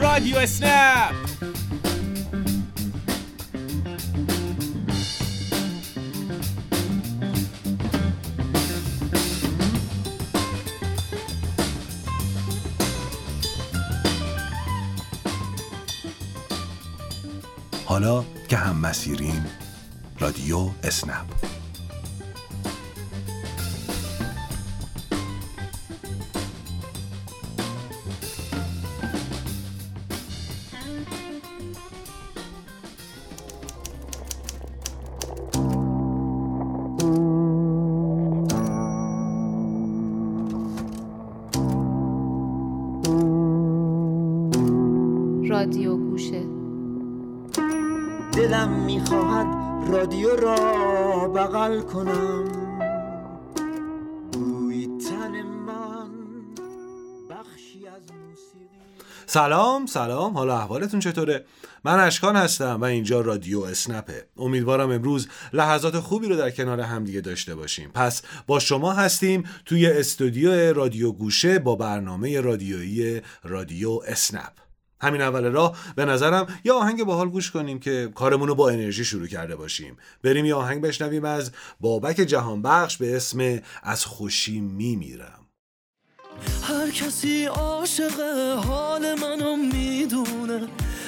رادیو اسنپ حالا که هم مسیریم رادیو اسنپ. رادیو گوشه. دلم می‌خواهد رادیو را بغل کنم. بوی تن بخشی از موسیقی. سلام سلام. حالا احوالتون چطوره؟ من اشکان هستم و اینجا رادیو اسنپه. امیدوارم امروز لحظات خوبی رو در کنار همدیگه داشته باشیم. پس با شما هستیم توی استودیو رادیو گوشه با برنامه رادیویی رادیو اسنپ. همین اول راه به نظرم یه آهنگ باحال گوش کنیم که کارمون رو با انرژی شروع کرده باشیم. بریم یه آهنگ بشنویم از بابک جهانبخش به اسم از خوشی میمیرم. هر کسی عاشق حال منو می‌دونه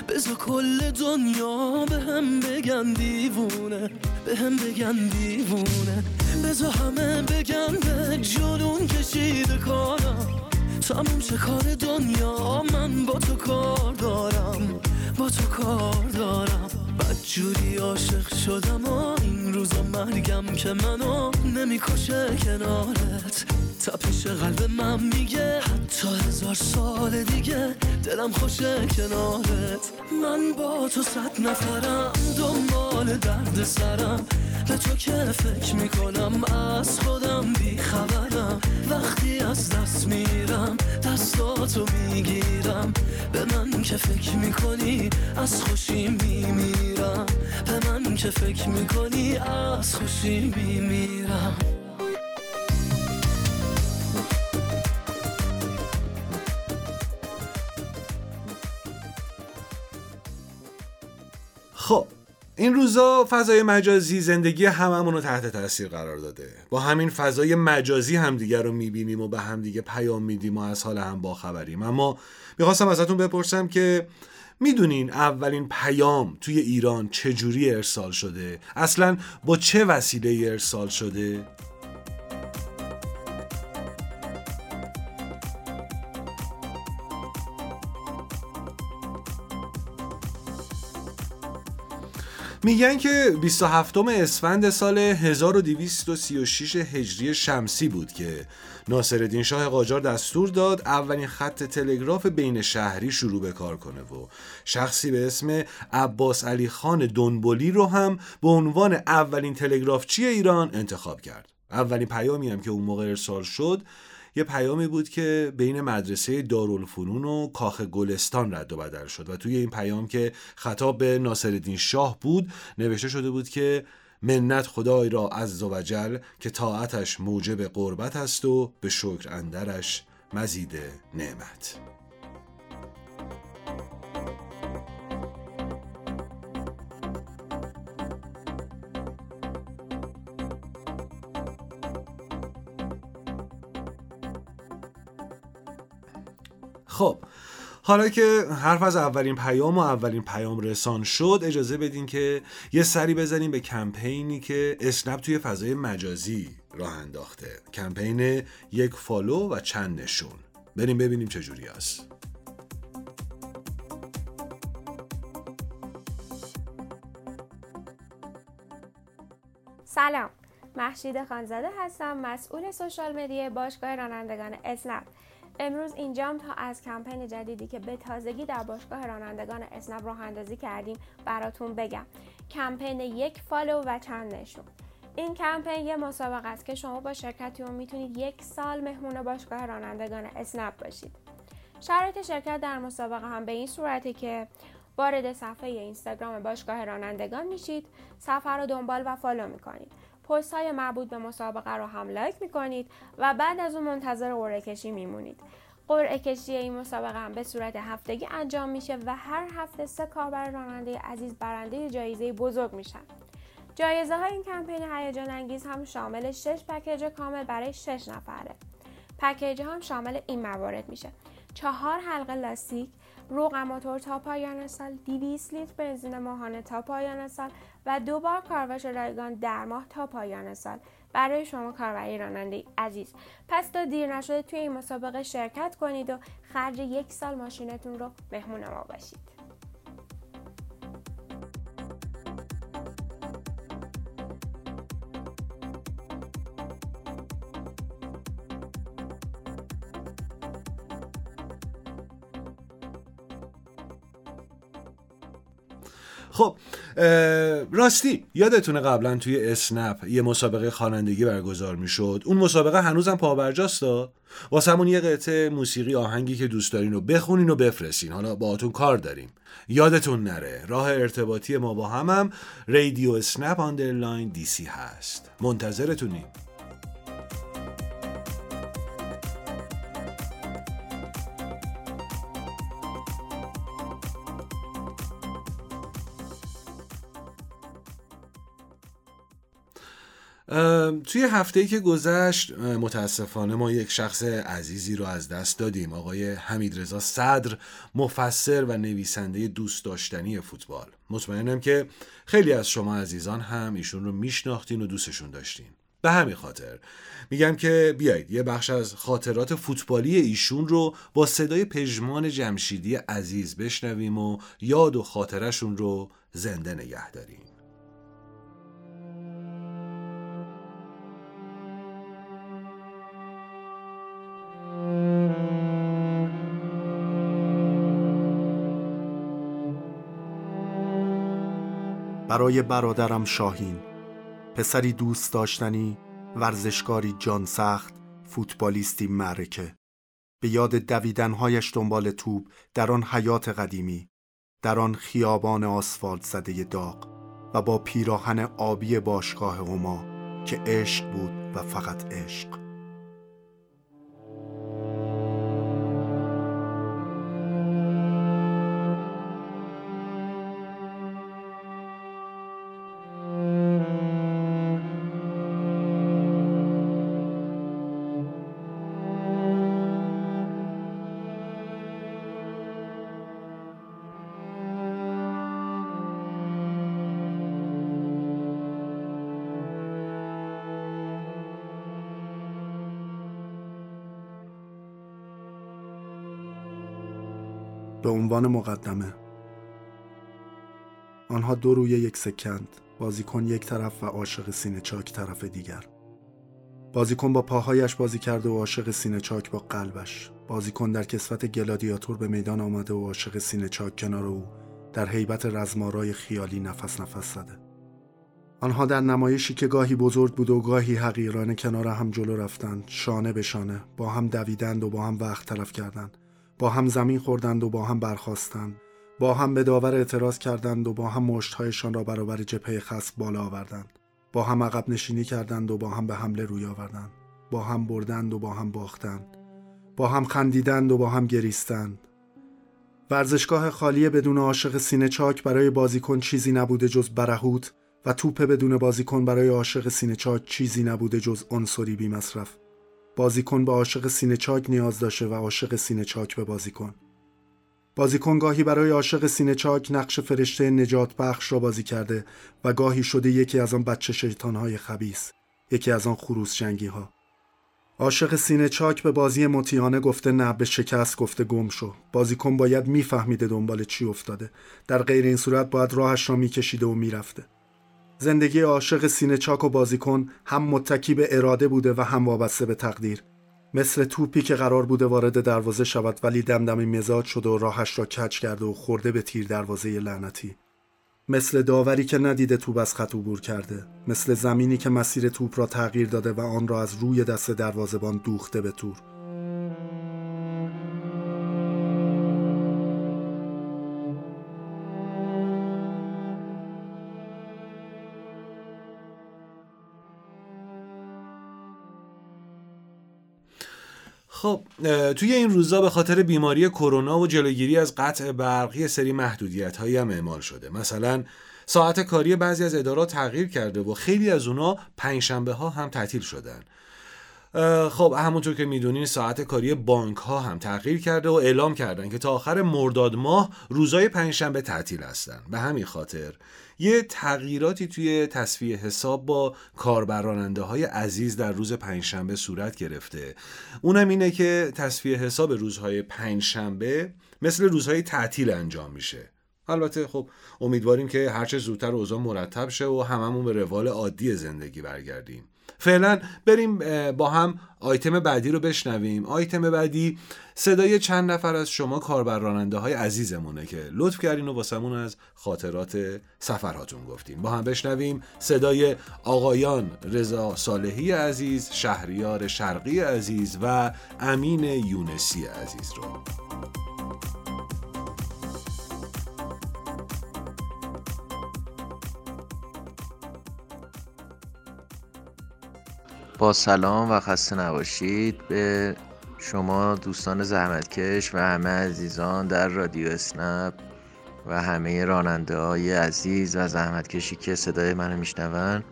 بزا کل دنیا به هم بگن دیوونه به هم بگن دیوونه. بزا همه بگن به جلون کشیده کارم. تموم چه کار دنیا من با تو کار دارم با تو کار دارم. بدجوری عاشق شدم و این روزا مرگم که منو نمی‌کشه کنارت. تپش قلب من میگه. حتی هزار سال دیگه دلم خوشه کنارت. من با تو صد نفرم دنبال درد سرم. به تو که فکر می‌کنم از خودم بیخبرم وقتی از دست میرم دستاتو می‌گیرم. به من که فکر می‌کنی از خوشی میمیرم. به من که فکر می‌کنی از خوشی میمیرم. این روزا فضای مجازی زندگی هممون رو تحت تاثیر قرار داده. با همین فضای مجازی همدیگه رو می‌بینیم و به همدیگه پیام میدیم و از حال هم باخبریم. اما می‌خواستم ازتون بپرسم که می‌دونین اولین پیام توی ایران چجوری ارسال شده؟ اصلا با چه وسیله ارسال شده؟ میگن که 27 اسفند سال 1236 هجری شمسی بود که ناصرالدین شاه قاجار دستور داد اولین خط تلگراف بین شهری شروع به کار کنه و شخصی به اسم عباس علی خان دنبولی رو هم به عنوان اولین تلگرافچی ایران انتخاب کرد. اولین پیامی هم که اون موقع ارسال شد یه پیامی بود که بین مدرسه دارالفنون و کاخ گلستان رد و بدل شد و توی این پیام که خطاب به ناصرالدین شاه بود نوشته شده بود که منت خدای را عز و جل که طاعتش موجب قربت است و به شکر اندرش مزید نعمت. خب حالا که حرف از اولین پیام و اولین پیام رسان شد اجازه بدین که یه سری بزنیم به کمپینی که اسنپ توی فضای مجازی راه انداخته. کمپین یک follow و چند نشون. بریم ببینیم چجوری است سلام مهشید خانزاده هستم مسئول social media باشگاه رانندگان اسنپ. امروز اینجام تا از کمپین جدیدی که به تازگی در باشگاه رانندگان اسنپ راه اندازی کردیم براتون بگم. کمپین یک follow و چند نشون. این کمپین یه مسابقه است که شما با شرکت توی اون می‌تونید یک سال مهمون باشگاه رانندگان اسنپ باشید. شرایط شرکت در مسابقه هم به این صورته که وارد صفحه اینستاگرام باشگاه رانندگان میشید صفحه رو دنبال و follow می‌کنید. پست های مربوط به مسابقه رو هم like می‌کنید و بعد از اون منتظر قرعه کشی میمونید قرعه کشی این مسابقه هم به صورت هفتگی انجام میشه و هر هفته سه کاربر راننده عزیز برنده جایزه بزرگ میشن جایزه های این کمپین هیجان انگیز هم شامل 6 پکیج کامل برای 6 نفره. پکیج هم شامل این موارد میشه. چهار حلقه لاستیک، روغ موتور تا پایان سال، 200 لیتر بنزین ماهانه تا پایان سال و دو بار کارواش رایگان در ماه تا پایان سال. برای شما کاربری راننده عزیز. پس تا دیر نشده توی این مسابقه شرکت کنید و خرج یک سال ماشینتون رو مهمون ما باشید. خب راستی یادتونه قبلا توی اسنپ یه مسابقه خوانندگی برگزار می‌شد؟ اون مسابقه هنوزم پابرجاست واسه همون یه قطعه موسیقی آهنگی که دوست دارین رو بخونین و بفرستین. حالا باهاتون کار داریم. یادتون نره راه ارتباطی ما با هم هم رادیو اسنپ underline DC هست. منتظرتونیم. توی هفته که گذشت متاسفانه ما یک شخص عزیزی رو از دست دادیم آقای حمید رضا صدر مفسر و نویسنده دوست داشتنی فوتبال. مطمئنم که خیلی از شما عزیزان هم ایشون رو میشناختین و دوستشون داشتین. به همین خاطر میگم که بیایید یه بخش از خاطرات فوتبالی ایشون رو با صدای پژمان جمشیدی عزیز بشنویم و یاد و خاطرشون رو زنده نگه داریم. برای برادرم شاهین. پسری دوست داشتنی ورزشکاری جان سخت فوتبالیستی معرکه. به یاد دویدنهایش دنبال توپ در آن حیات قدیمی در آن خیابان آسفالت زده داغ و با پیراهن آبی باشگاه هما که عشق بود و فقط عشق. به عنوان مقدمه. آنها دو روی یک سکند بازیکن یک طرف و عاشق سینه چاک طرف دیگر. بازیکن با پاهایش بازی کرده و عاشق سینه چاک با قلبش. بازیکن در کسوت گلادیاتور به میدان آمده و عاشق سینه چاک کنار او در حیبت رزمارای خیالی نفس نفس زده. آنها در نمایشی که گاهی بزرگ بود و گاهی حقیرانه کنار هم جلو رفتند شانه به شانه با هم دویدند و با هم وقت تلف کردند. با هم زمین خوردند و با هم برخواستند با هم به داور اعتراض کردند و با هم مشتهایشان را برابر جبهه خصم بالا آوردند با هم عقب نشینی کردند و با هم به حمله روی آوردند با هم بردند و با هم باختند با هم خندیدند و با هم گریستند ورزشگاه خالی بدون عاشق سینه چاک برای بازیکن چیزی نبوده جز برهوت و توپ بدون بازیکن برای عاشق سینه چاک چیزی نبوده جز عنصری بی مصرف بازیکن به عاشق سینه چاک نیاز داشته و عاشق سینه چاک به بازیکن. بازیکن گاهی برای عاشق سینه چاک نقش فرشته نجات بخش را بازی کرده و گاهی شده یکی از آن بچه شیطانهای خبیس یکی از آن خروس جنگی ها عاشق سینه چاک به بازی مطیانه گفته نه به شکست گفته گم شو. بازیکن باید میفهمیده دنبال چی افتاده. در غیر این صورت باید راهش را میکشیده و می‌رفته. زندگی عاشق سینه چاک و بازیکن هم متکی به اراده بوده و هم وابسته به تقدیر. مثل توپی که قرار بوده وارد دروازه شود ولی دمدمی مزاج شده و راهش را کچ کرده و خورده به تیر دروازه لعنتی. مثل داوری که ندیده توپ از خط عبور کرده. مثل زمینی که مسیر توپ را تغییر داده و آن را از روی دست دروازهبان دوخته به تور. خب توی این روزا به خاطر بیماری کرونا و جلوگیری از قطع برق یه سری محدودیت هایی هم اعمال شده. مثلا ساعت کاری بعضی از ادارات تغییر کرده و خیلی از اونا پنجشنبه ها هم تعطیل شدن. خب همونطور که می‌دونین ساعت کاری بانک ها هم تغییر کرده و اعلام کردن که تا آخر مرداد ماه روزای پنجشنبه تعطیل هستن. به همین خاطر یه تغییراتی توی تصفیه حساب با کاربراننده های عزیز در روز پنجشنبه صورت گرفته. اونم اینه که تصفیه حساب روزهای پنجشنبه مثل روزهای تعطیل انجام میشه. البته خب امیدواریم که هرچه زودتر اوضاع مرتب شه و هممون به روال عادی زندگی برگردیم. فعلا بریم با هم آیتم بعدی رو بشنویم. آیتم بعدی صدای چند نفر از شما کاربر راننده های عزیزمونه که لطف کردین و واسمون از خاطرات سفرهاتون گفتیم با هم بشنویم صدای آقایان رضا صالحی عزیز شهریار شرقی عزیز و امین یونسی عزیز رو. سلام و خسته نباشید. به شما دوستان زحمتکش و همه عزیزان در رادیو اسنپ و همه راننده های عزیز و زحمتکشی که صدای منو میشنون.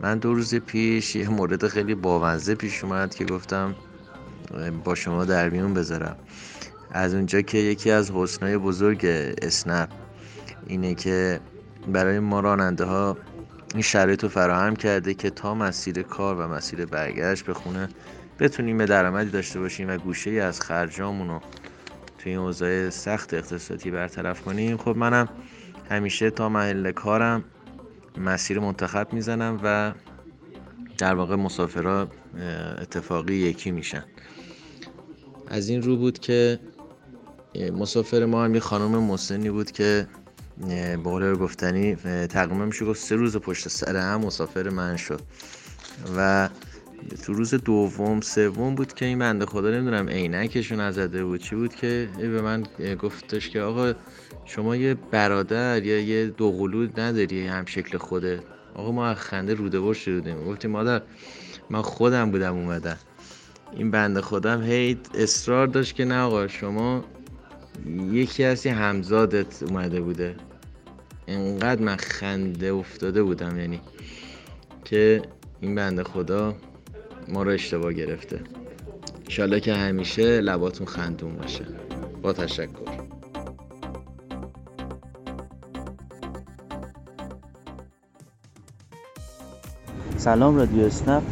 من دو روز پیش یه مورد خیلی باونزه پیش اومد که گفتم با شما در میون بذارم. از اونجا که یکی از حسنای بزرگ اسنپ اینه که برای ما راننده ها این شرایط رو فراهم کرده که تا مسیر کار و مسیر برگشت به خونه بتونیم به درآمدی داشته باشیم و گوشه ای از خرجامون رو توی این اوضاع سخت اقتصادی برطرف کنیم. خب منم همیشه تا محل کارم مسیر منتخب می‌زنم و در واقع مسافرها اتفاقی یکی میشن. از این رو بود که مسافر ما هم یه خانم مسنی بود که به قول گفتنی تقریبا میشه گفت سه روز پشت سر هم مسافر من شد. و تو روز دوم سوم بود که این بنده خدا نمی‌دونم عینکشون نزده بود چی بود که به من گفتش که آقا شما یه برادر یا یه دوقلود نداری هم شکل خوده آقا ما خنده روده بر شدیم. گفتیم مادر من خودم بودم اومدم این بنده خودم هی اصرار داشت که نه آقا شما یکی از همزادت اومده بوده. انقدر من خنده افتاده بودم یعنی که این بنده خدا ما رو اشتباه گرفته. انشالله که همیشه لباتون خندون باشه. با تشکر. سلام رادیو اسنپ.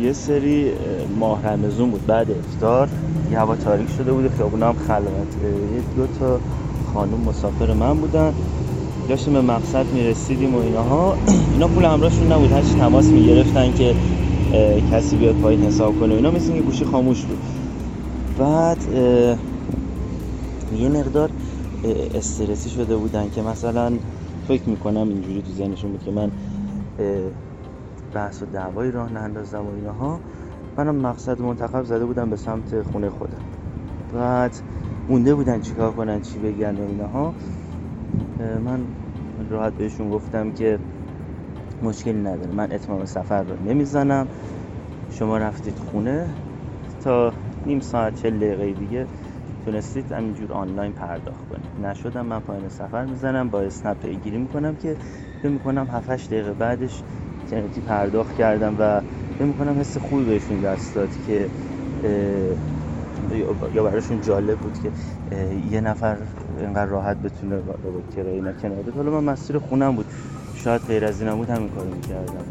یه سری ماه رمزون بود بعد افتار یه هوا تاریک شده بود خیابون هم خلوت یه دو تا خانم مسافر من بودن. داشتیم به مقصد می‌رسیدیم و اینها اینا پول همراهشون نبود. هرچی تماس می‌گرفتن که کسی بیاد پایین حساب کنه. اینا مثل اینکه گوشی خاموش بود. بعد یه مقدار استرسی شده بودن که مثلا فکر می‌کنم اینجوری تو ذهنشون بود که من بحث و دعوایی راه نندازم و اینها منم مقصد منتخب زده بودم به سمت خونه خودم. بعد مونده بودن چیکار کنن چی بگن و اینها من راحت بهشون گفتم که مشکلی نداره. من اتمام سفر رو نمی‌زنم. شما رفتید خونه. تا نیم ساعت چه دقیقه دیگه تونستید همینجور آنلاین پرداخت کنید. نشدم من پایین سفر می‌زنم. با اسنپ پیگیری می‌کنم که فکر می‌کنم 7 دقیقه بعدش اینترنتی پرداخت کردم و فکر می‌کنم حس خوبی بهشون دست داد که یا براشون جالب بود که یه نفر اینقدر راحت بتونه با کرایه اینا کنار حالا من مسیر خونم بود. شاید غیر از این بود همین کارو می‌کردم.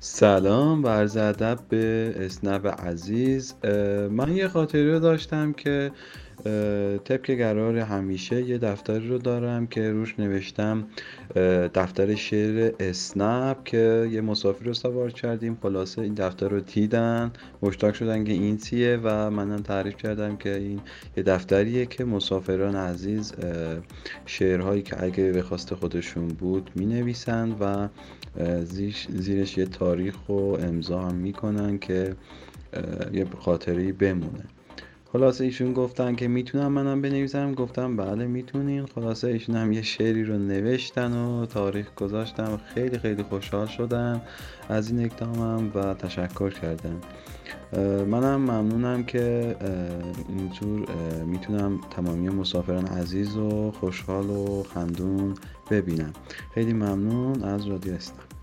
سلام و عرض ادب به اسنپ عزیز. من یه خاطری رو داشتم که طبق قرار همیشه یه دفتری رو دارم که روش نوشتم دفتر شعر اسنپ که یه مسافر رو سوار کردیم. خلاصه این دفتر رو دیدن مشتاق شدن که این چیه و منم تعریف کردم که این یه دفتریه که مسافران عزیز شعرهایی که اگه به خواست خودشون بود می نویسن و زیرش یه تاریخ و امضا هم می‌کنن که یه خاطری بمونه. خلاصه ایشون گفتن که می‌تونم منم بنویسم. گفتم بله می‌تونین. خلاصه ایشون هم یه شعری رو نوشتن و تاریخ گذاشتم خیلی خیلی خوشحال شدم از این اقدامم و تشکر کردم. منم ممنونم که اینجور می‌تونم تمامی مسافران عزیز و خوشحال و خندون ببینم. خیلی ممنون از رادیو استم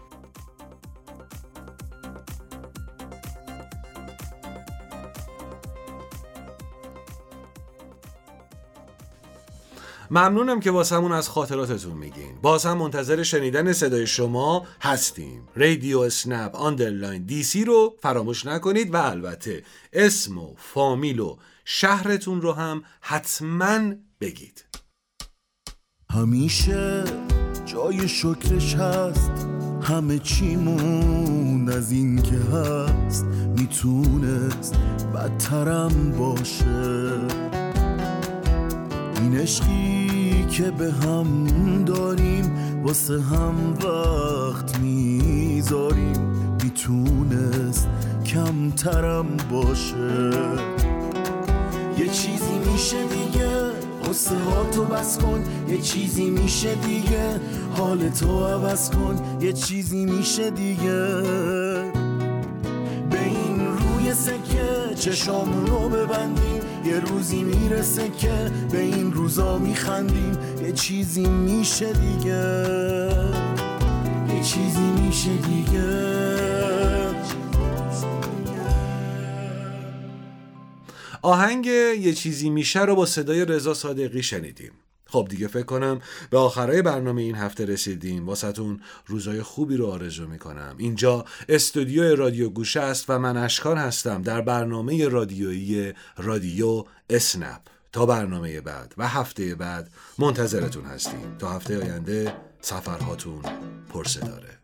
ممنونم که واسمون از خاطراتتون میگین. باز هم منتظر شنیدن صدای شما هستیم. رادیو اسنپ underline DC رو فراموش نکنید و البته اسم و فامیل و شهرتون رو هم حتما بگید. همیشه جای شکرش هست. همه چیمون از این که هست. می‌تونست بدترم باشه. این عشقی که به هم داریم واسه هم وقت می‌ذاریم. می‌تونست کمترم باشه. یه چیزی میشه دیگه قصه ها تو بس کن. یه چیزی میشه دیگه حال تو عوض کن. یه چیزی میشه دیگه. سکه چشامونو ببندیم. یه روزی می‌رسه که به این روزا میخندیم. یه چیزی میشه دیگه. یه چیزی میشه دیگه. آهنگ یه چیزی میشه رو با صدای رضا صادقی شنیدیم. خب دیگه فکر کنم به آخرای برنامه این هفته رسیدیم. واسهتون روزای خوبی رو آرزو می‌کنم. اینجا استودیو رادیو گوشه است و من اشکان هستم در برنامه رادیویی رادیو اسنپ. تا برنامه بعد و هفته بعد منتظرتون هستیم. تا هفته آینده سفرهاتون پرسه داره